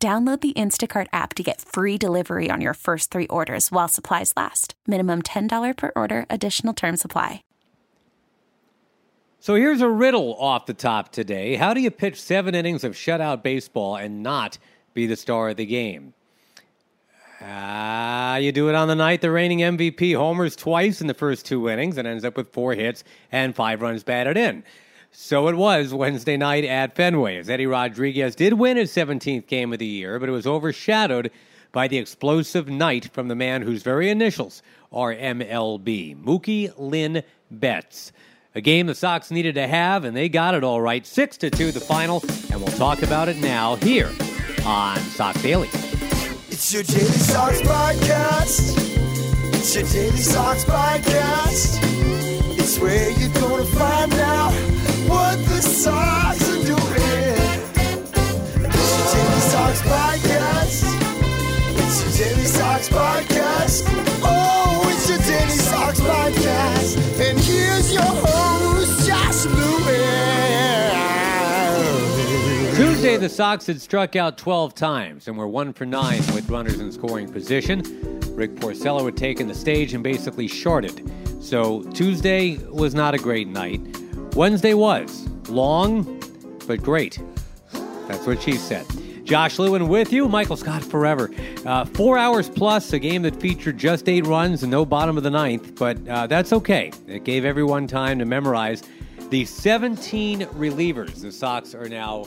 Download the Instacart app to get free delivery on your first three orders while supplies last. Minimum $10 per order, additional term supply. So here's a riddle off the top today. How do you pitch seven innings of shutout baseball and not be the star of the game? Ah, you do it on the night the reigning MVP homers twice in the first two innings and ends up with four hits and five runs batted in. So it was Wednesday night at Fenway, as Eddie Rodriguez did win his 17th game of the year, but it was overshadowed by the explosive night from the man whose very initials are MLB, Mookie Lynn Betts. A game the Sox needed to have, and they got it all right. Six to two, the final, and we'll talk about it now here on Sox Daily. It's your daily Sox podcast. It's your daily Sox podcast. It's where you're gonna find out Tuesday, the Sox had struck out 12 times and were one for nine with runners in scoring position. Rick Porcello had taken the stage and basically shorted. So Tuesday was not a great night. Wednesday was long, but great. That's what she said. Josh Lewin with you, Michael Scott forever. Uh, four hours plus, a game that featured just eight runs and no bottom of the ninth, but uh, that's okay. It gave everyone time to memorize the 17 relievers the Sox are now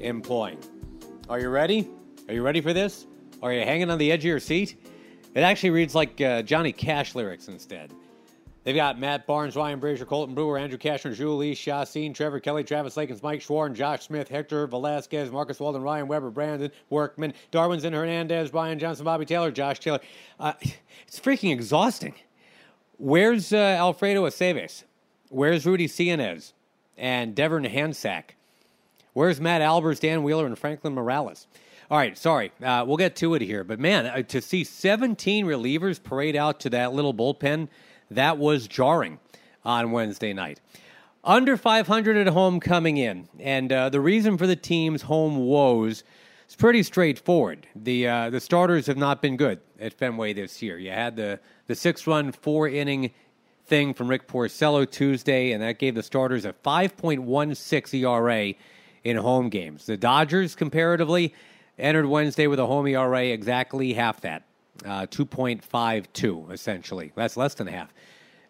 employing. Are you ready? Are you ready for this? Are you hanging on the edge of your seat? It actually reads like uh, Johnny Cash lyrics instead. They've got Matt Barnes, Ryan Brasier, Colten Brewer, Andrew Cashner, Jhoulys Chacín, Trevor Kelley, Travis Lakins, Mike Shawaryn, Josh Smith, Hector Velázquez, Marcus Walden, Ryan Weber, Brandon Workman, Darwinzon Hernandez, Brian Johnson, Bobby Taylor, Josh Taylor. Uh, it's freaking exhausting. Where's uh, Alfredo Aceves? Where's Rudy Seánez and Devern Hansack? Where's Matt Albers, Dan Wheeler, and Franklin Morales? All right, sorry. Uh, we'll get to it here. But man, uh, to see 17 relievers parade out to that little bullpen, that was jarring on Wednesday night. Under 500 at home coming in. And uh, the reason for the team's home woes is pretty straightforward. The, uh, the starters have not been good at Fenway this year. You had the, the six run, four inning thing from Rick Porcello Tuesday, and that gave the starters a 5.16 ERA in home games. The Dodgers, comparatively, entered Wednesday with a home ERA exactly half that, uh, 2.52 essentially. That's less than half.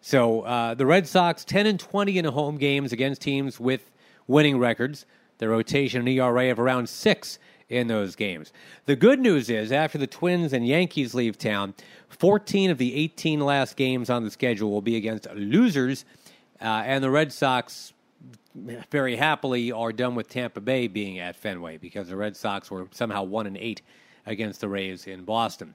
So uh, the Red Sox 10 and 20 in home games against teams with winning records. The rotation and ERA of around six in those games. The good news is after the Twins and Yankees leave town, 14 of the 18 last games on the schedule will be against losers, uh, and the Red Sox very happily are done with Tampa Bay being at Fenway because the Red Sox were somehow one and eight against the Rays in Boston.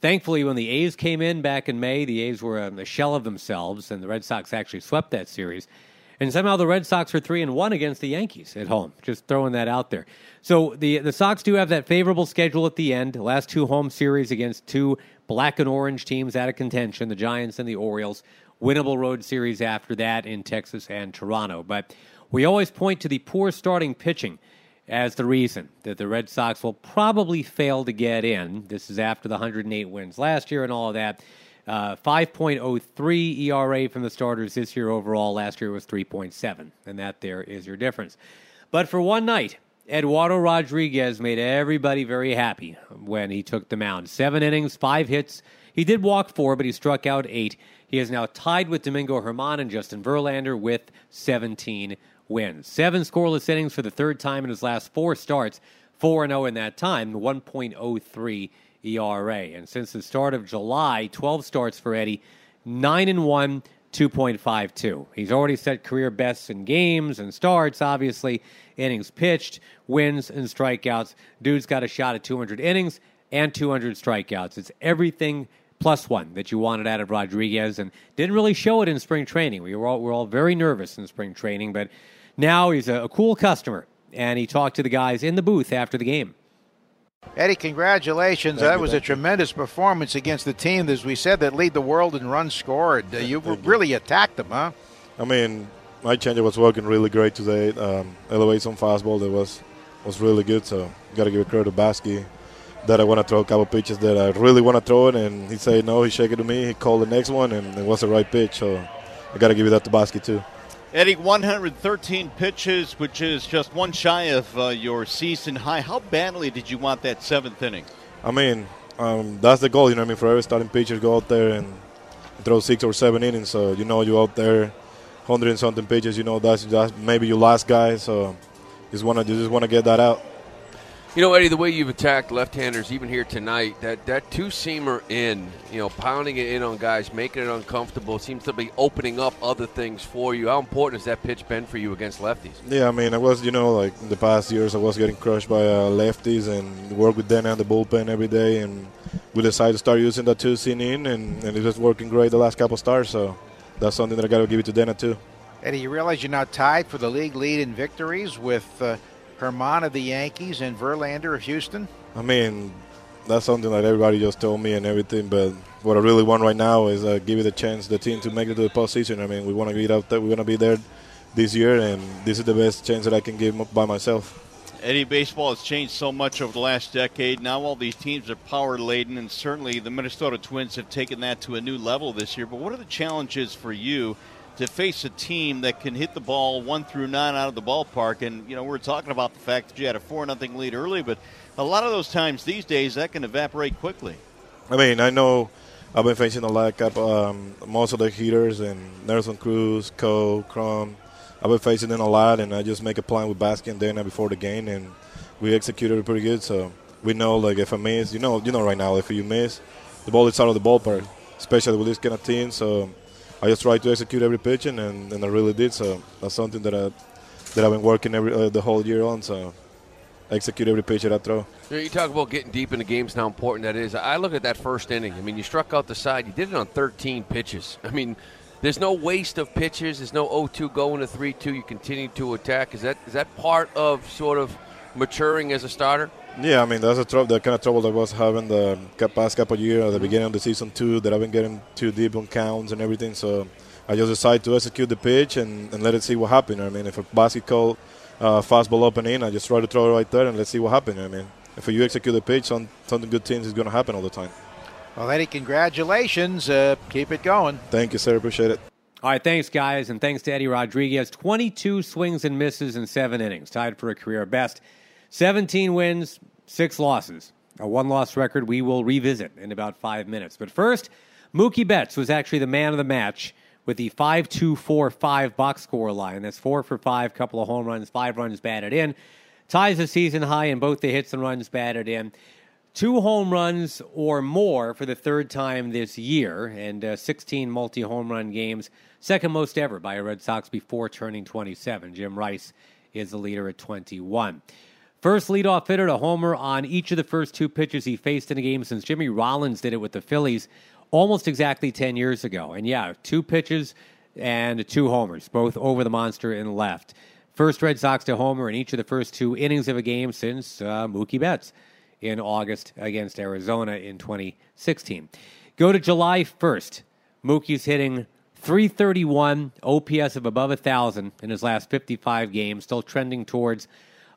Thankfully, when the A's came in back in May, the A's were a shell of themselves, and the Red Sox actually swept that series. And somehow the Red Sox are three and one against the Yankees at home. Just throwing that out there. So the the Sox do have that favorable schedule at the end. Last two home series against two black and orange teams out of contention, the Giants and the Orioles. Winnable road series after that in Texas and Toronto. But we always point to the poor starting pitching as the reason that the Red Sox will probably fail to get in. This is after the 108 wins last year and all of that. Uh, 5.03 ERA from the starters this year overall. Last year was 3.7, and that there is your difference. But for one night, Eduardo Rodriguez made everybody very happy when he took the mound. Seven innings, five hits. He did walk four, but he struck out eight. He is now tied with Domingo Germán and Justin Verlander with 17 wins. Seven scoreless innings for the third time in his last four starts, 4 0 in that time, 1.03 ERA. And since the start of July, 12 starts for Eddie, 9 and 1, 2.52. He's already set career bests in games and starts, obviously, innings pitched, wins, and strikeouts. Dude's got a shot at 200 innings and 200 strikeouts. It's everything plus one that you wanted out of Rodriguez and didn't really show it in spring training. We were all, we were all very nervous in spring training, but now he's a, a cool customer, and he talked to the guys in the booth after the game. Eddie, congratulations. Thank that you, was a you. tremendous performance against the team, as we said, that lead the world in runs scored. Uh, you Thank you. really attacked them, huh? I mean, my changer was working really great today. Um, elevate some fastball that was was really good. So got to give it credit to Vázquez that I want to throw a couple pitches that I really want to throw it, and he said no. He shake it to me. He called the next one, and it was the right pitch. So I got to give it that to Vázquez too. Eddie, 113 pitches, which is just one shy of uh, your season high. How badly did you want that seventh inning? I mean, um, that's the goal. You know, I mean, for every starting pitcher, go out there and throw six or seven innings. So you know, you out there, hundred and something pitches. You know, that's that's maybe your last guy. So just wanna you just wanna get that out. You know, Eddie, the way you've attacked left-handers, even here tonight, that that two-seamer in, you know, pounding it in on guys, making it uncomfortable, seems to be opening up other things for you. How important has that pitch been for you against lefties? Yeah, I mean, I was, you know, like in the past years, I was getting crushed by uh, lefties and work with Dana in the bullpen every day. And we decided to start using that two seam in, and, and it's just working great the last couple stars. So that's something that I got to give it to Dana too. Eddie, you realize you're now tied for the league lead in victories with uh, Germán of the Yankees and Verlander of Houston. I mean, that's something that everybody just told me and everything. But what I really want right now is uh, give it a chance, the team to make it to the postseason. I mean, we want to get out there. We want to be there this year, and this is the best chance that I can give by myself. Eddie, baseball has changed so much over the last decade. Now all these teams are power laden, and certainly the Minnesota Twins have taken that to a new level this year. But what are the challenges for you to face a team that can hit the ball one through nine out of the ballpark? And you know, we're talking about the fact that you had a four nothing lead early, but a lot of those times these days that can evaporate quickly. I mean, I know I've been facing a lot of um, most of the hitters and Nelson Cruz, Cole, Crum. I've been facing them a lot, and I just make a plan with Baskin there and before the game, and we executed it pretty good. So we know, like, if I miss, you know, you know, right now, if you miss, the ball is out of the ballpark, especially with this kind of team. So I just tried to execute every pitch, and, and, and I really did. So that's something that I that I've been working every uh, the whole year on. So execute every pitch that I throw. You, talk about getting deep in the games and how important that is. I look at that first inning. I mean, you struck out the side. You did it on 13 pitches. I mean, there's no waste of pitches. There's no 0-2 going to 3-2. You continue to attack. Is that is that part of sort of maturing as a starter? Yeah, I mean that's a trouble, the kind of trouble that I was having the past couple of years at the beginning of the season too. That I've been getting too deep on counts and everything. So I just decided to execute the pitch and, and let it see what happened. I mean, if a basket call uh, fastball up and in, I just try to throw it right there and let's see what happens. I mean, if you execute the pitch, some something good things is going to happen all the time. Well, Eddie, congratulations. Uh, keep it going. Thank you, sir. Appreciate it. All right, thanks, guys, and thanks to Eddie Rodriguez. 22 swings and misses in seven innings, tied for a career best. 17 wins, six losses. A one loss record we will revisit in about five minutes. But first, Mookie Betts was actually the man of the match with the 5 2 4 5 box score line. That's four for five, couple of home runs, five runs batted in. Ties the season high in both the hits and runs batted in. Two home runs or more for the third time this year, and uh, 16 multi home run games, second most ever by a Red Sox before turning 27. Jim Rice is the leader at 21. First leadoff hitter to homer on each of the first two pitches he faced in a game since Jimmy Rollins did it with the Phillies almost exactly 10 years ago. And yeah, two pitches and two homers, both over the monster in left. First Red Sox to homer in each of the first two innings of a game since uh, Mookie Betts in August against Arizona in 2016. Go to July 1st. Mookie's hitting 331, OPS of above 1,000 in his last 55 games, still trending towards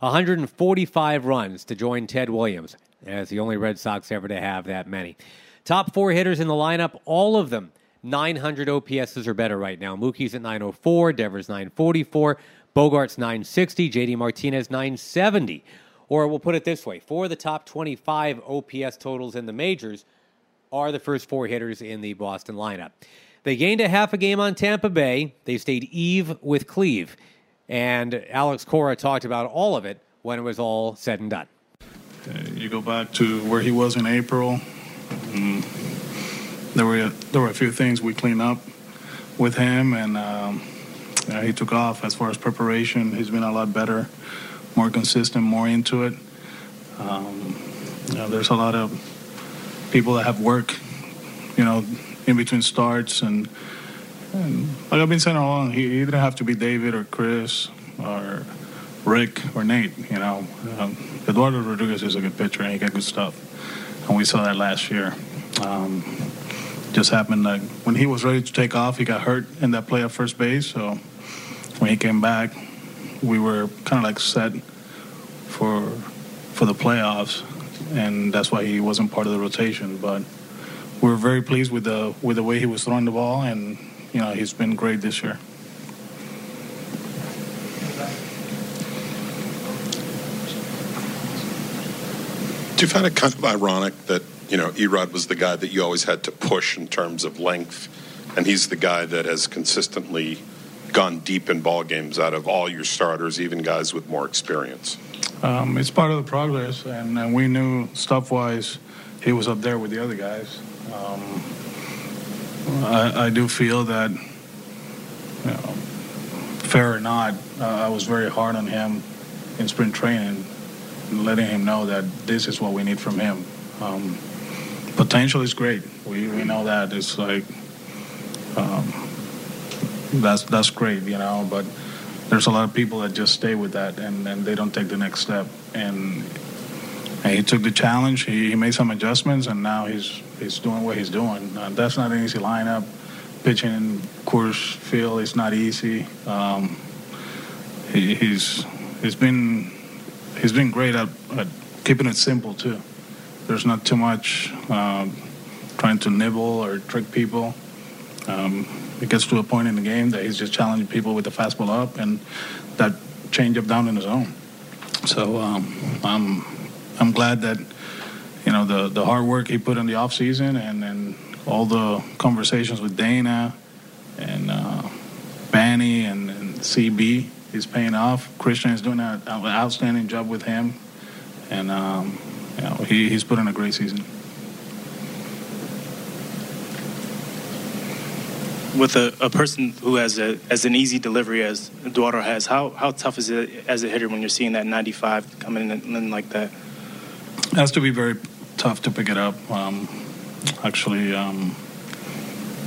145 runs to join Ted Williams as the only Red Sox ever to have that many. Top four hitters in the lineup, all of them 900 OPSs or better right now. Mookie's at 904, Devers 944, Bogaerts 960, JD Martinez 970. Or we'll put it this way four of the top 25 OPS totals in the majors are the first four hitters in the Boston lineup. They gained a half a game on Tampa Bay. They stayed eve with Cleve. And Alex Cora talked about all of it when it was all said and done. Uh, you go back to where he was in April. mm, there were there were a few things we cleaned up. with him, and um, yeah, he took off. As far as preparation, he's been a lot better, more consistent, more into it. Um, you know, there's a lot of people that have work, you know, in between starts, and, and like I've been saying all along, he, he didn't have to be David or Chris or Rick or Nate. You know, um, Eduardo Rodriguez is a good pitcher and he got good stuff, and we saw that last year. Um, just happened that when he was ready to take off, he got hurt in that play at first base. So when he came back, we were kind of like set for for the playoffs, and that's why he wasn't part of the rotation. But we were very pleased with the with the way he was throwing the ball, and you know he's been great this year. Do you find it kind of ironic that you know Erod was the guy that you always had to push in terms of length, and he's the guy that has consistently gone deep in ball games out of all your starters, even guys with more experience? Um, it's part of the progress, and, and we knew stuff wise he was up there with the other guys. Um, I, I, do feel that, you know, fair or not, uh, I was very hard on him in sprint training, letting him know that this is what we need from him. Um, potential is great. We, we know that. It's like, um, that's, that's great, you know, but there's a lot of people that just stay with that and, and they don't take the next step. And, and he took the challenge. He, he made some adjustments, and now he's he's doing what he's doing. Uh, that's not an easy lineup. Pitching in Coors Field is not easy. Um, he, he's he's been he's been great at, at, keeping it simple too. There's not too much um, trying to nibble or trick people. Um, it gets to a point in the game that he's just challenging people with the fastball up and that changeup down in his own. So um, I'm I'm glad that you know the the hard work he put in the off season and and all the conversations with Dana and uh, Banny and, and CB is paying off. Christian is doing an outstanding job with him, and um, you know he, he's put in a great season. with a, a person who has a, as an easy delivery as Eduardo has, how, how tough is it as a hitter when you're seeing that 95 coming in, in like that? It has to be very tough to pick it up. Um, actually, um,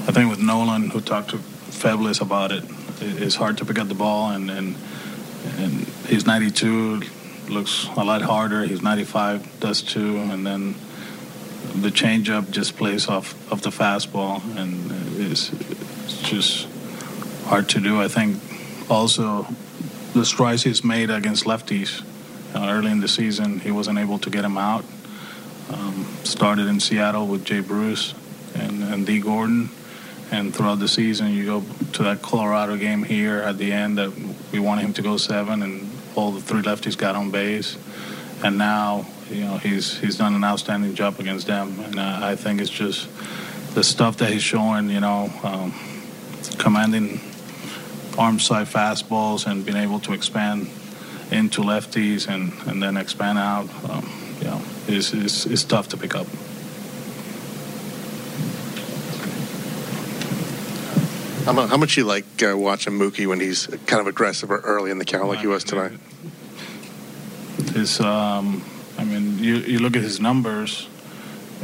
I think with Nolan, who talked to Febles about it, it's hard to pick up the ball, and, and, and he's 92, looks a lot harder. He's 95, does too, and then the changeup just plays off of the fastball, and it's, it's just hard to do. I think also the strides he's made against lefties uh, early in the season, he wasn't able to get him out. Um, started in Seattle with Jay Bruce and, and Dee Gordon, and throughout the season, you go to that Colorado game here at the end that we wanted him to go seven, and all the three lefties got on base, and now you know he's he's done an outstanding job against them, and I, I think it's just the stuff that he's showing. You know, um, commanding arm side fastballs and being able to expand into lefties and, and then expand out. Um, you know, is, is is tough to pick up. How much you like uh, watching Mookie when he's kind of aggressive or early in the count like he was tonight? His um, I mean, you, you look at his numbers,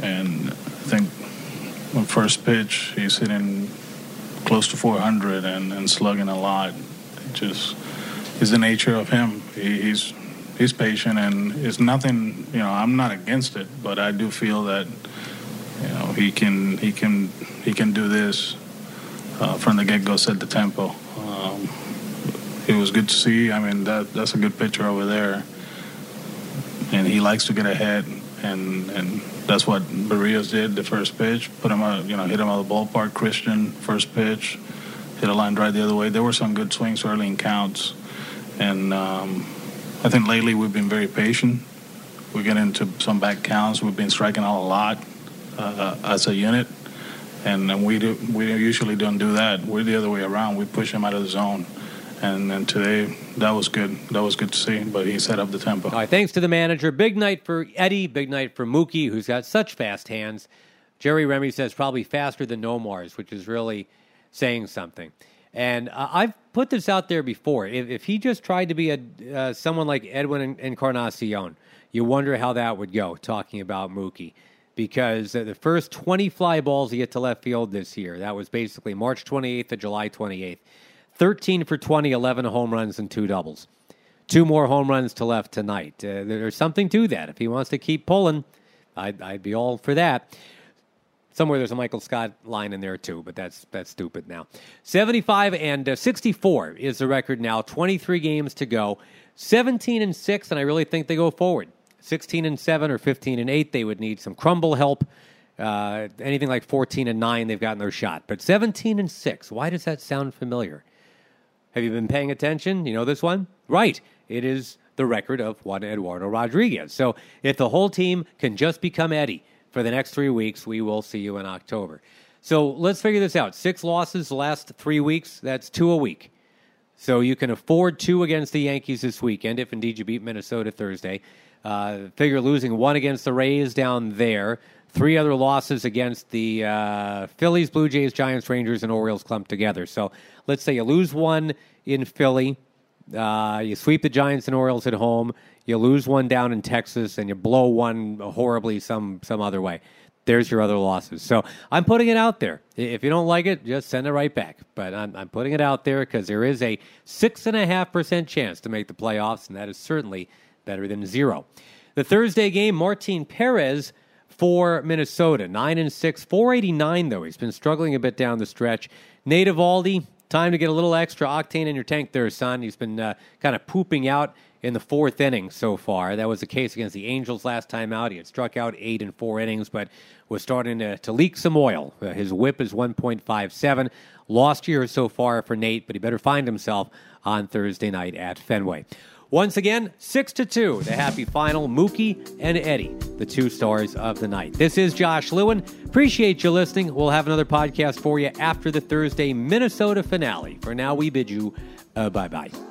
and I think on first pitch, he's hitting close to 400 and, and slugging a lot. It just is the nature of him. He, he's he's patient, and it's nothing. You know, I'm not against it, but I do feel that you know he can he can he can do this uh, from the get go. Set the tempo. Um, it was good to see. I mean, that that's a good pitcher over there and he likes to get ahead, and and that's what Berrios did the first pitch. Put him out, you know, hit him out of the ballpark. Christian first pitch, hit a line drive the other way. There were some good swings early in counts, and um, I think lately we've been very patient. We get into some back counts. We've been striking out a lot uh, as a unit, and, we do we usually don't do that. We're the other way around. We push him out of the zone and today that was good. That was good to see. But he set up the tempo. All right, thanks to the manager. Big night for Eddie. Big night for Mookie, who's got such fast hands. Jerry Remy says probably faster than Nomar's, which is really saying something. And uh, I've put this out there before. If, if he just tried to be a uh, someone like Edwin Encarnacion, you wonder how that would go. Talking about Mookie, because the first 20 fly balls he hit to left field this year, that was basically March 28th to July 28th. 13 for 20, 11 home runs and two doubles. Two more home runs to left tonight. Uh, there's something to that. If he wants to keep pulling, I'd, I'd be all for that. Somewhere there's a Michael Scott line in there too, but that's that's stupid now. 75 and uh, 64 is the record now. 23 games to go. 17 and 6 and I really think they go forward. 16 and 7 or 15 and 8 they would need some crumble help. Uh, anything like 14 and 9 they've gotten their shot. But 17 and 6, why does that sound familiar? Have you been paying attention? You know this one? Right. It is the record of Juan Eduardo Rodriguez. So if the whole team can just become Eddie, for the next three weeks. We will see you in October. So let's figure this out. Six losses last three weeks. That's two a week. So you can afford two against the Yankees this weekend if indeed you beat Minnesota Thursday. Uh, figure losing one against the Rays down there. Three other losses against the uh, Phillies, Blue Jays, Giants, Rangers, and Orioles clumped together. So let's say you lose one in Philly, uh, you sweep the Giants and Orioles at home, you lose one down in Texas, and you blow one horribly some some other way. There's your other losses. So I'm putting it out there. If you don't like it, just send it right back. But I'm, I'm putting it out there because there is a six and a half percent chance to make the playoffs, and that is certainly better than zero. The Thursday game, Martin Perez for Minnesota, nine and six, 489 though. He's been struggling a bit down the stretch. Nate Eovaldi, time to get a little extra octane in your tank there, son. He's been uh, kind of pooping out in the fourth inning so far. That was the case against the Angels last time out. He had struck out eight in four innings, but was starting to, to leak some oil. Uh, his whip is 1.57. Lost year so far for Nate, but he better find himself on Thursday night at Fenway. Once again, six to two, the happy final. Mookie and Eddie, the two stars of the night. This is Josh Lewin. Appreciate you listening. We'll have another podcast for you after the Thursday Minnesota finale. For now, we bid you uh, bye bye.